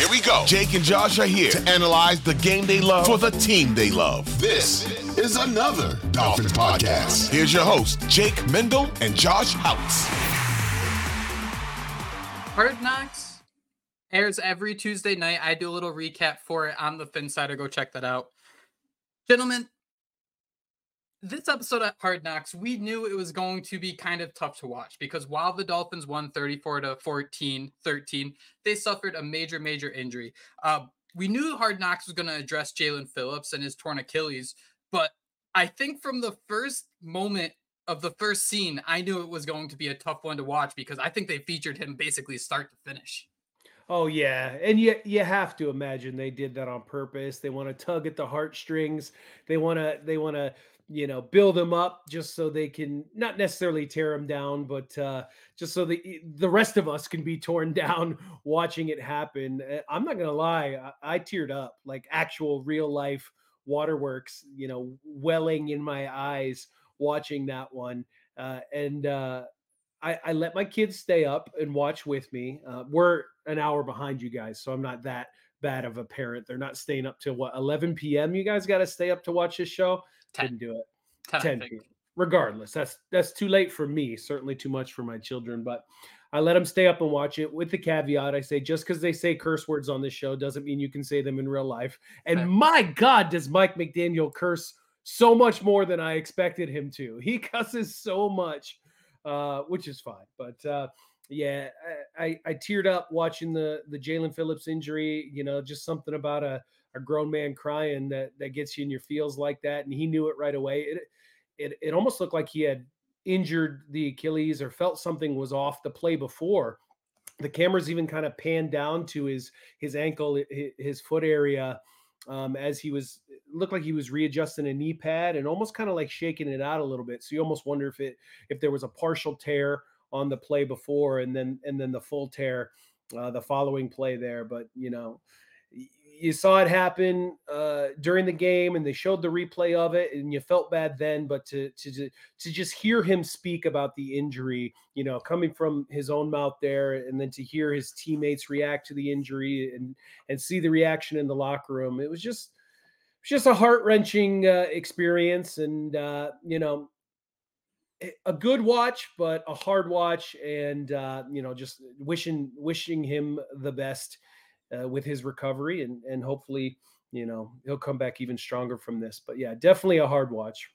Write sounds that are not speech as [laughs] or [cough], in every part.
Here we go. Jake and Josh are here to analyze the game they love for the team they love. This is another Dolphins podcast. Here's your host, Jake Mendel and Josh Houtz. Hard Knocks airs every Tuesday night. I do a little recap for it on the Phinsider. Go check that out. Gentlemen, this episode of Hard Knocks, we knew it was going to be kind of tough to watch because while the Dolphins won 34 to 14, 13, they suffered a major, major injury. Uh, we knew Hard Knocks was going to address Jaelan Phillips and his torn Achilles, but I think from the first moment of the first scene, I knew it was going to be a tough one to watch because I think they featured him basically start to finish. Oh yeah, and you you have to imagine they did that on purpose. They want to tug at the heartstrings. They want to they want to you know build them up just so they can not necessarily tear them down but uh just so the the rest of us can be torn [laughs] down watching it happen eh, i'm not gonna lie I, I teared up like actual real life waterworks you know welling in my eyes watching that one uh and uh I, I let my kids stay up and watch with me. Uh, we're an hour behind you guys, so I'm not that bad of a parent. They're not staying up till what 11 p.m. You guys got to stay up to watch this show. 10. Didn't do it. 10, 10 p.m. Regardless, that's that's too late for me. Certainly too much for my children, but I let them stay up and watch it with the caveat. I say just because they say curse words on this show doesn't mean you can say them in real life. And my God, does Mike McDaniel curse so much more than I expected him to? He cusses so much, uh, which is fine. But uh, yeah, I, I, I teared up watching the the Jaelan Phillips injury. You know, just something about a a grown man crying that that gets you in your feels like that, and he knew it right away. It it it almost looked like he had injured the Achilles or felt something was off the play before. The cameras even kind of panned down to his his ankle, his foot area, um, as he was looked like he was readjusting a knee pad and almost kind of like shaking it out a little bit. So you almost wonder if it if there was a partial tear on the play before and then and then the full tear uh, the following play there. But you know, you saw it happen uh, during the game, and they showed the replay of it, and you felt bad then. But to to to just hear him speak about the injury, you know, coming from his own mouth there, and then to hear his teammates react to the injury and and see the reaction in the locker room, it was just it was just a heart wrenching uh, experience, and uh, you know, a good watch, but a hard watch, and uh, you know, just wishing wishing him the best uh, with his recovery, and and hopefully, you know, he'll come back even stronger from this. But yeah, definitely a hard watch.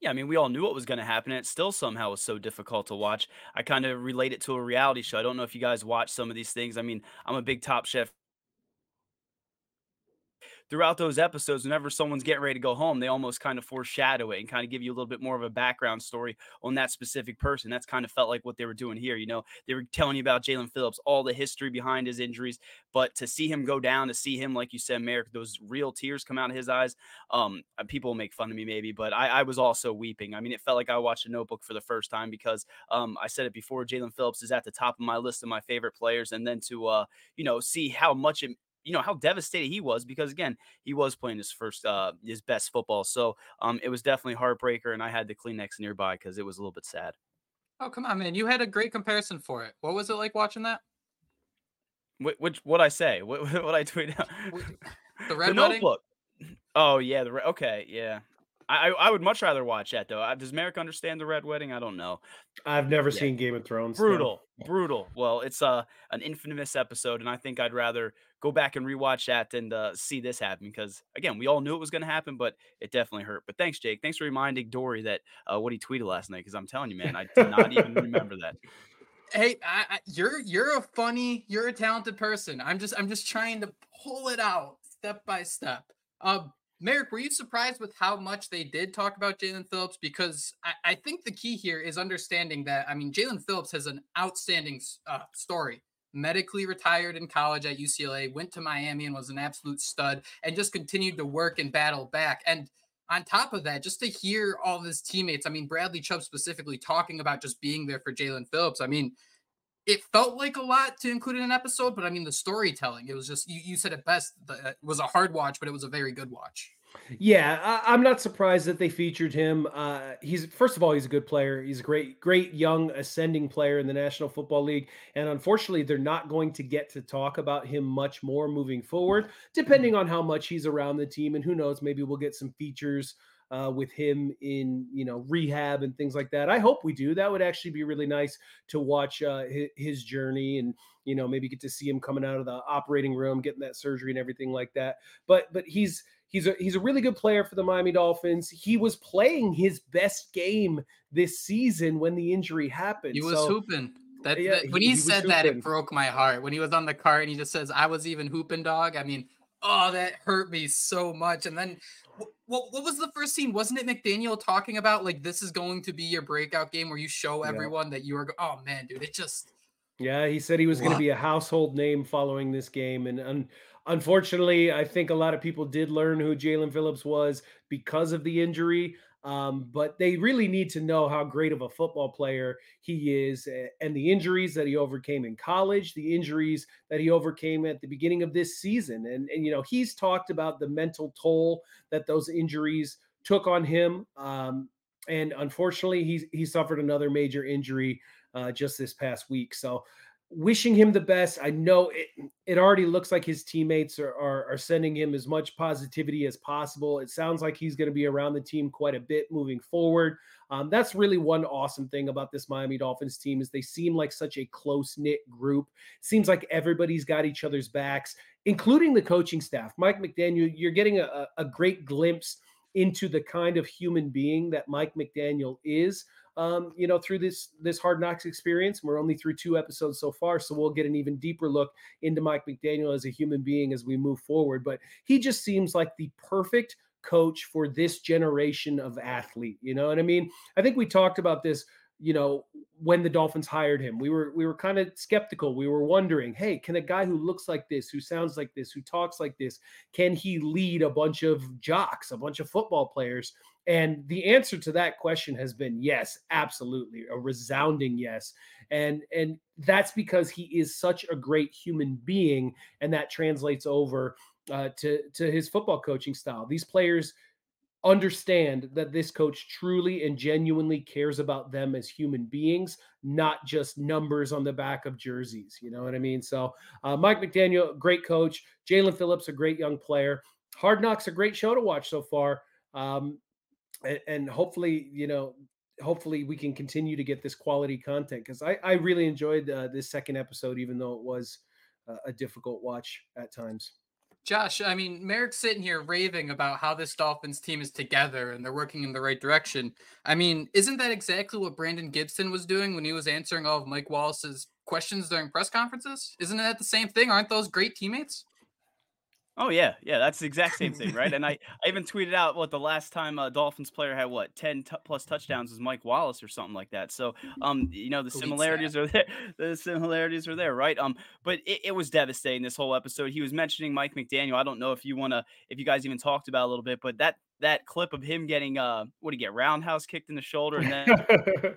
Yeah, I mean, we all knew what was going to happen. And it still somehow was so difficult to watch. I kind of relate it to a reality show. I don't know if you guys watch some of these things. I mean, I'm a big Top Chef throughout those episodes, whenever someone's getting ready to go home, they almost kind of foreshadow it and kind of give you a little bit more of a background story on that specific person. That's kind of felt like what they were doing here. You know, they were telling you about Jaelan Phillips, all the history behind his injuries, but to see him go down, to see him, like you said, Marek, those real tears come out of his eyes. Um, uh, people make fun of me maybe, but I, I was also weeping. I mean, it felt like I watched a notebook for the first time because um, I said it before, Jaelan Phillips is at the top of my list of my favorite players. And then to, uh, you know, see how much it you know how devastated he was because again he was playing his first uh his best football so um it was definitely heartbreaker and i had the kleenex nearby because it was a little bit sad. Oh come on man you had a great comparison for it. What was it like watching that? Which, which what i say? What [laughs] what i tweet out? The red the notebook. Oh yeah the okay yeah I, I would much rather watch that though. Does Marek understand the Red Wedding? I don't know. I've never yeah. seen Game of Thrones. Brutal, brutal. Well, it's uh, an infamous episode, and I think I'd rather go back and rewatch that than uh, see this happen because again, we all knew it was going to happen, but it definitely hurt. But thanks, Jake. Thanks for reminding Dory that uh, what he tweeted last night because I'm telling you, man, I did not even remember that. Hey, I, I, you're you're a funny, you're a talented person. I'm just I'm just trying to pull it out step by step. Uh, Marek, were you surprised with how much they did talk about Jaelan Phillips? Because I, I, think the key here is understanding that, I mean, Jaelan Phillips has an outstanding uh, story. Medically retired in college at UCLA, went to Miami and was an absolute stud, and just continued to work and battle back. And on top of that, just to hear all of his teammates, I mean, Bradley Chubb specifically talking about just being there for Jaelan Phillips, I mean, it felt like a lot to include in an episode, but I mean the storytelling. It was just you, you said it best. it was a hard watch, but it was a very good watch. Yeah, I, am not surprised that they featured him. Uh, he's first of all, he's a good player. He's a great, great young ascending player in the National Football League. And unfortunately, they're not going to get to talk about him much more moving forward, depending on how much he's around the team. And who knows, maybe we'll get some features uh, with him in you know rehab and things like that. I hope we do. That would actually be really nice to watch uh, his, his, journey and you know maybe get to see him coming out of the operating room, getting that surgery and everything like that. But but he's he's a he's a really good player for the Miami Dolphins. He was playing his best game this season when the injury happened. He was so, hooping. That, yeah, that when he, he said that, it broke my heart. When he was on the cart and he just says, "I was even hooping, dog." I mean, oh, that hurt me so much. And then what what was the first scene? Wasn't it McDaniel talking about like this is going to be your breakout game where you show everyone yeah. that you are? Go- oh man, dude, it just. Yeah, he said he was going to be a household name following this game, and un- unfortunately, I think a lot of people did learn who Jaelan Phillips was because of the injury. Um, but they really need to know how great of a football player he is and the injuries that he overcame in college, the injuries that he overcame at the beginning of this season. And, and you know, he's talked about the mental toll that those injuries took on him. Um, and unfortunately, he, he suffered another major injury uh, just this past week. So, wishing him the best. I know it, it already looks like his teammates are, are, are sending him as much positivity as possible. It sounds like he's going to be around the team quite a bit moving forward. Um, that's really one awesome thing about this Miami Dolphins team is they seem like such a close knit group. Seems like everybody's got each other's backs, including the coaching staff. Mike McDaniel, you're getting a, a great glimpse into the kind of human being that Mike McDaniel is um, you know, through this this hard knocks experience. We're only through two episodes so far, so we'll get an even deeper look into Mike McDaniel as a human being as we move forward. But he just seems like the perfect coach for this generation of athlete. You know what I mean? I think we talked about this you know when the dolphins hired him we were we were kind of skeptical we were wondering hey can a guy who looks like this who sounds like this who talks like this can he lead a bunch of jocks a bunch of football players and the answer to that question has been yes, absolutely, a resounding yes. And and that's because he is such a great human being, and that translates over uh, to to his football coaching style. These players understand that this coach truly and genuinely cares about them as human beings, not just numbers on the back of jerseys. You know what I mean? So, uh, Mike McDaniel, great coach. Jaelan Phillips, a great young player. Hard Knocks, a great show to watch so far. Um, and, hopefully, you know, hopefully we can continue to get this quality content because I, I really enjoyed uh, this second episode, even though it was uh, a difficult watch at times. Josh, I mean, Marek's sitting here raving about how this Dolphins team is together and they're working in the right direction. I mean, isn't that exactly what Brandon Gibson was doing when he was answering all of Mike Wallace's questions during press conferences? Isn't that the same thing? Aren't those great teammates? Oh yeah, yeah, that's the exact same thing, right? And [laughs] I, I even tweeted out what the last time a Dolphins player had what ten t- plus touchdowns was Mike Wallace or something like that. So, um, you know, the similarities are there. [laughs] The similarities are there, right? Um, but it, it was devastating this whole episode. He was mentioning Mike McDaniel. I don't know if you want to, if you guys even talked about a little bit, but that that clip of him getting uh, what did he get roundhouse kicked in the shoulder and then [laughs]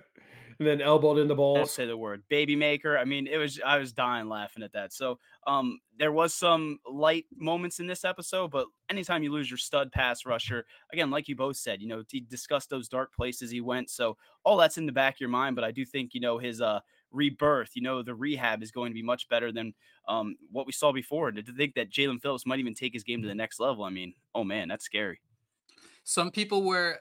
and then elbowed in the balls. Say the word baby maker. I mean, it was I was dying laughing at that. So um there was some light moments in this episode, but anytime you lose your stud pass rusher, again, like you both said, you know, he discussed those dark places he went. So all that's in the back of your mind, but I do think, you know, his uh rebirth, you know, the rehab is going to be much better than um what we saw before. To think that Jaelan Phillips might even take his game to the next level, I mean, oh man, that's scary. Some people were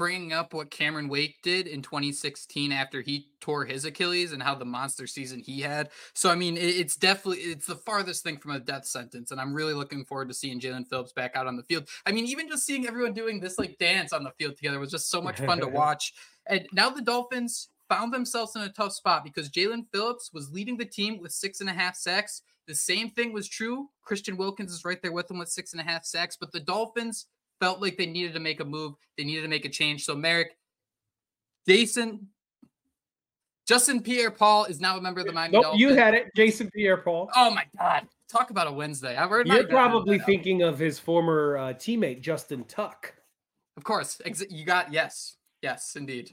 bringing up what Cameron Wake did in 2016 after he tore his Achilles and how the monster season he had. So I mean, it's definitely it's the farthest thing from a death sentence, and I'm really looking forward to seeing Jaelan Phillips back out on the field. I mean, even just seeing everyone doing this like dance on the field together was just so much fun to [laughs] watch. And now the Dolphins found themselves in a tough spot because Jaelan Phillips was leading the team with six and a half sacks. The same thing was true. Christian Wilkins is right there with him with six and a half sacks, but the Dolphins felt like they needed to make a move. They needed to make a change. So Marek, Jason, Justin Pierre Paul is now a member of the Miami nope, Dolphins. You had it, Jason Pierre Paul. Oh my God. Talk about a Wednesday. I've heard You're probably thinking of his former uh, teammate, Justin Tuck. Of course. You got, yes. Yes, indeed.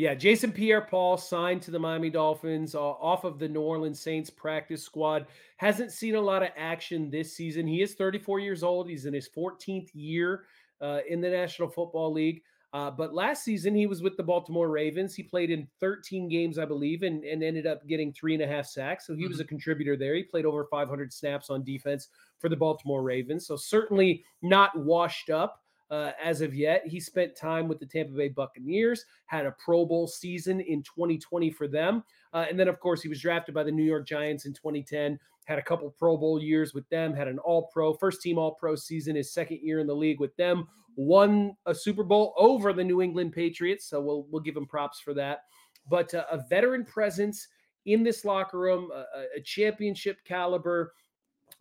Yeah, Jason Pierre-Paul signed to the Miami Dolphins uh, off of the New Orleans Saints practice squad. Hasn't seen a lot of action this season. He is 34 years old. He's in his 14th year uh, in the National Football League. Uh, but last season, he was with the Baltimore Ravens. He played in 13 games, I believe, and, and ended up getting three and a half sacks. So he mm-hmm. was a contributor there. He played over 500 snaps on defense for the Baltimore Ravens. So certainly not washed up. Uh, as of yet. He spent time with the Tampa Bay Buccaneers, had a Pro Bowl season in 2020 for them. Uh, and then, of course, he was drafted by the New York Giants in 2010, had a couple Pro Bowl years with them, had an All Pro, first team All Pro season, his second year in the league with them, won a Super Bowl over the New England Patriots. So we'll, we'll give him props for that. But uh, a veteran presence in this locker room, a, a championship caliber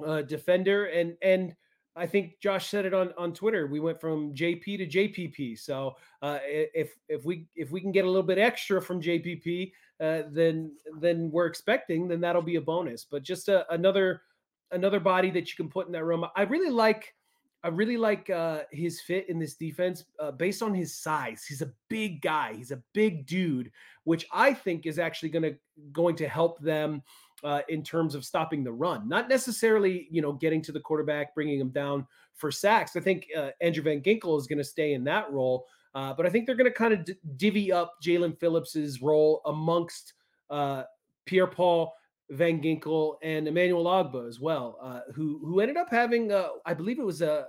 uh, defender, and, and, I think Josh said it on, on Twitter. We went from JP to JPP. So uh, if if we if we can get a little bit extra from JPP uh, than than we're expecting, then that'll be a bonus. But just a, another another body that you can put in that room. I really like I really like uh, his fit in this defense uh, based on his size. He's a big guy. He's a big dude, which I think is actually going to going to help them uh, in terms of stopping the run. Not necessarily, you know, getting to the quarterback, bringing him down for sacks. I think uh, Andrew Van Ginkel is going to stay in that role, uh, but I think they're going to kind of d- divvy up Jaelan Phillips's role amongst uh, Pierre-Paul. Van Ginkel and Emmanuel Ogbah as well, uh, who who ended up having, uh, I believe it was a,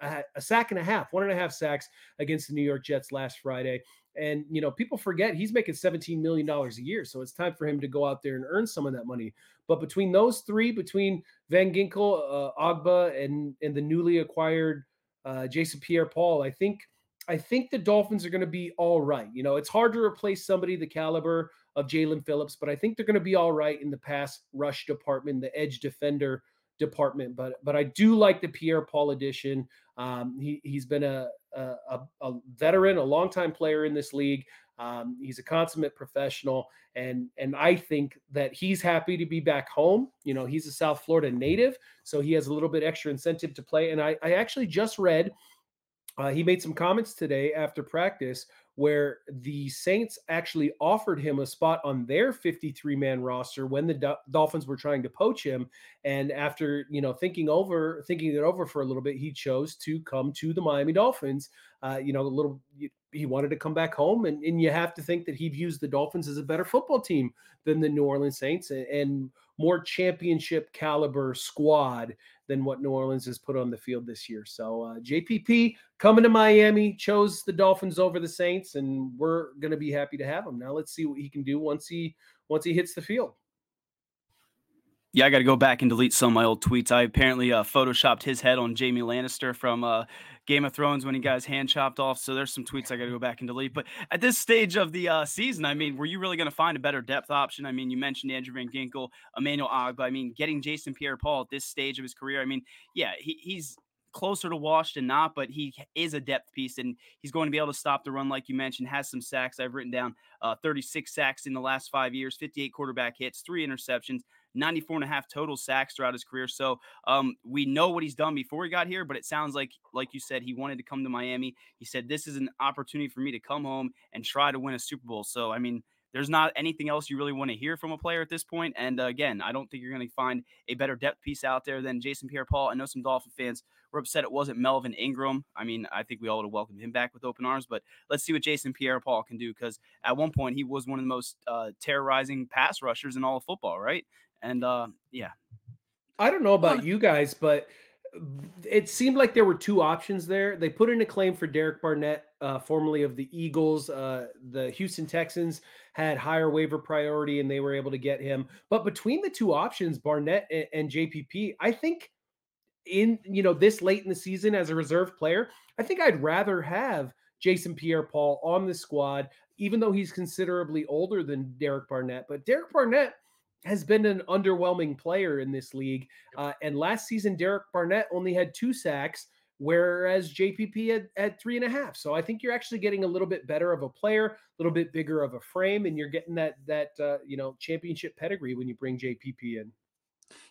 a, sack and a half, one and a half sacks against the New York Jets last Friday. And you know, people forget he's making 17 million dollars a year, so it's time for him to go out there and earn some of that money. But between those three, between Van Ginkel, uh, Ogbah, and and the newly acquired uh, Jason Pierre-Paul, I think I think the Dolphins are going to be all right. You know, it's hard to replace somebody the caliber of Jaelan Phillips, but I think they're going to be all right in the pass rush department, the edge defender department. But but I do like the Pierre-Paul addition. Um, he he's been a, a, a veteran, a longtime player in this league. Um, he's a consummate professional, and and I think that he's happy to be back home. You know, he's a South Florida native, so he has a little bit extra incentive to play. And I, I actually just read uh, he made some comments today after practice where the Saints actually offered him a spot on their 53 man roster when the Do- Dolphins were trying to poach him. And after, you know, thinking over, thinking it over for a little bit, he chose to come to the Miami Dolphins. Uh, you know, a little, he wanted to come back home. And, and you have to think that he views the Dolphins as a better football team than the New Orleans Saints and, and more championship caliber squad than what New Orleans has put on the field this year. So uh, JPP coming to Miami chose the Dolphins over the Saints, and we're going to be happy to have him. Now let's see what he can do once he once he hits the field. Yeah, I got to go back and delete some of my old tweets. I apparently uh, photoshopped his head on Jaime Lannister from uh, Game of Thrones when he got his hand chopped off. So there's some tweets I got to go back and delete. But at this stage of the uh, season, I mean, were you really going to find a better depth option? I mean, you mentioned Andrew Van Ginkel, Emmanuel Ogbah. I mean, getting Jason Pierre-Paul at this stage of his career. I mean, yeah, he, he's closer to washed than not, but he is a depth piece and he's going to be able to stop the run, like you mentioned. Has some sacks. I've written down uh, 36 sacks in the last five years, 58 quarterback hits, three interceptions. 94 and a half total sacks throughout his career. So um, we know what he's done before he got here, but it sounds like, like you said, he wanted to come to Miami. He said, This is an opportunity for me to come home and try to win a Super Bowl. So, I mean, there's not anything else you really want to hear from a player at this point. And uh, again, I don't think you're going to find a better depth piece out there than Jason Pierre Paul. I know some Dolphin fans were upset it wasn't Melvin Ingram. I mean, I think we all would have welcomed him back with open arms, but let's see what Jason Pierre Paul can do because at one point he was one of the most uh, terrorizing pass rushers in all of football, right? And uh, yeah, I don't know about you guys, but it seemed like there were two options there. They put in a claim for Derek Barnett, uh, formerly of the Eagles. Uh, the Houston Texans had higher waiver priority, and they were able to get him. But between the two options, Barnett and, and JPP, I think in you know this late in the season as a reserve player, I think I'd rather have Jason Pierre-Paul on the squad, even though he's considerably older than Derek Barnett. But Derek Barnett has been an underwhelming player in this league. Uh, and last season, Derek Barnett only had two sacks, whereas JPP had, had three and a half. So I think you're actually getting a little bit better of a player, a little bit bigger of a frame, and you're getting that that uh, you know championship pedigree when you bring JPP in.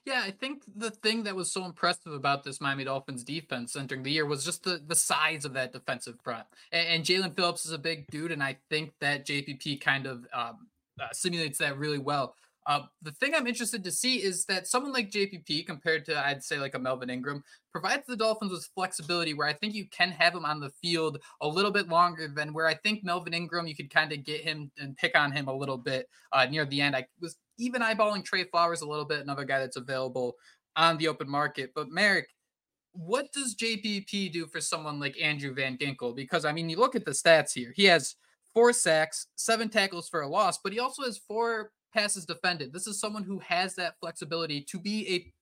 Yeah, I think the thing that was so impressive about this Miami Dolphins defense entering the year was just the the size of that defensive front. And, and Jaelan Phillips is a big dude, and I think that JPP kind of um, uh, simulates that really well. Uh, the thing I'm interested to see is that someone like JPP, compared to I'd say like a Melvin Ingram, provides the Dolphins with flexibility where I think you can have him on the field a little bit longer than where I think Melvin Ingram you could kind of get him and pick on him a little bit uh, near the end. I was even eyeballing Trey Flowers a little bit, another guy that's available on the open market. But Marek, what does JPP do for someone like Andrew Van Ginkel? Because I mean, you look at the stats here. He has four sacks, seven tackles for a loss, but he also has four passes defended. This is someone who has that flexibility to be a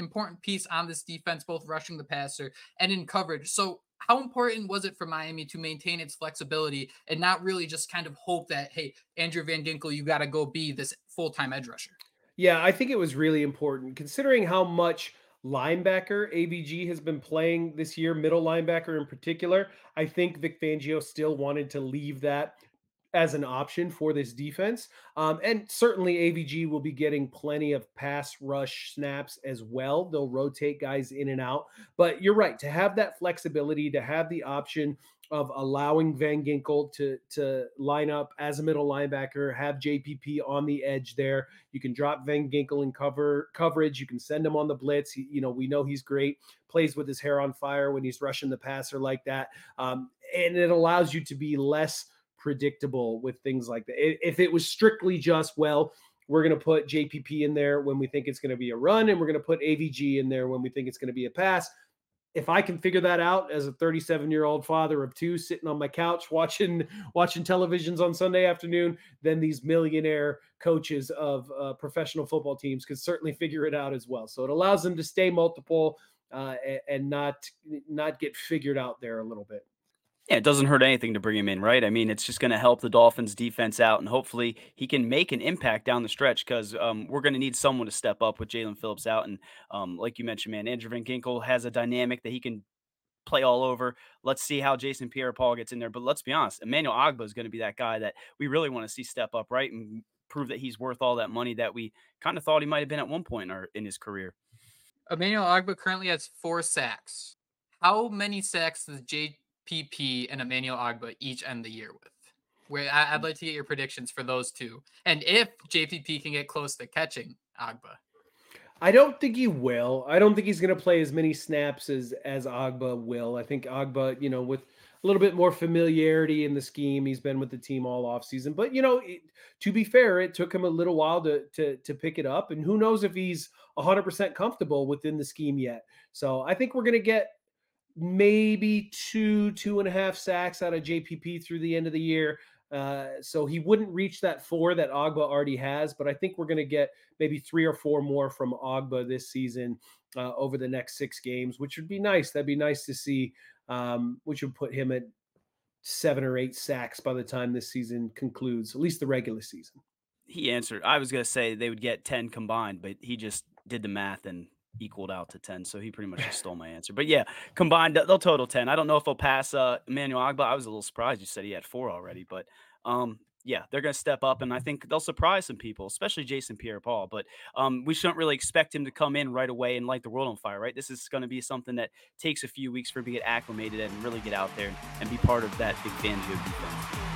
important piece on this defense, both rushing the passer and in coverage. So how important was it for Miami to maintain its flexibility and not really just kind of hope that, hey, Andrew Van Ginkel, you got to go be this full time edge rusher? Yeah, I think it was really important considering how much linebacker AVG has been playing this year, middle linebacker in particular. I think Vic Fangio still wanted to leave that as an option for this defense. Um, and certainly AVG will be getting plenty of pass rush snaps as well. They'll rotate guys in and out. But you're right, to have that flexibility, to have the option of allowing Van Ginkel to, to line up as a middle linebacker, have JPP on the edge there. You can drop Van Ginkel in cover coverage. You can send him on the blitz. He, you know, we know he's great, plays with his hair on fire when he's rushing the passer like that. Um, and it allows you to be less – predictable with things like that. If it was strictly just, well, we're going to put JPP in there when we think it's going to be a run, and we're going to put AVG in there when we think it's going to be a pass. If I can figure that out as a 37 year old father of two sitting on my couch watching [laughs] watching televisions on Sunday afternoon, then these millionaire coaches of uh, professional football teams could certainly figure it out as well. So it allows them to stay multiple uh, and not not get figured out there a little bit. Yeah, it doesn't hurt anything to bring him in, right? I mean, it's just going to help the Dolphins defense out, and hopefully he can make an impact down the stretch because um, we're going to need someone to step up with Jaelan Phillips out. And um, like you mentioned, man, Andrew Van Ginkel has a dynamic that he can play all over. Let's see how Jason Pierre-Paul gets in there. But let's be honest, Emmanuel Ogbah is going to be that guy that we really want to see step up, right, and prove that he's worth all that money that we kind of thought he might have been at one point in, our, in his career. Emmanuel Ogbah currently has four sacks. How many sacks does J- PP and Emmanuel Ogbah each end the year with. Where I, would mm. like to get your predictions for those two, and if JPP can get close to catching Ogbah. I don't think he will. I don't think he's going to play as many snaps as as Ogbah will. I think Ogbah, you know, with a little bit more familiarity in the scheme, he's been with the team all off season. But you know, it, to be fair, it took him a little while to to to pick it up, and who knows if he's 100% comfortable within the scheme yet. So I think we're going to get maybe two, two and a half sacks out of JPP through the end of the year. Uh, so he wouldn't reach that four that Ogbah already has, but I think we're going to get maybe three or four more from Ogbah this season uh, over the next six games, which would be nice. That'd be nice to see, um, which would put him at seven or eight sacks by the time this season concludes, at least the regular season. He answered. I was going to say they would get 10 combined, but he just did the math and equaled out to 10. So he pretty much just stole my answer. But yeah, combined, they'll total 10. I don't know if they'll pass uh, Emmanuel Ogbah. I was a little surprised you said he had four already. But um, yeah, they're going to step up, and I think they'll surprise some people, especially Jason Pierre-Paul. But um, we shouldn't really expect him to come in right away and light the world on fire, right? This is going to be something that takes a few weeks for him to get acclimated and really get out there and be part of that big Fangio defense.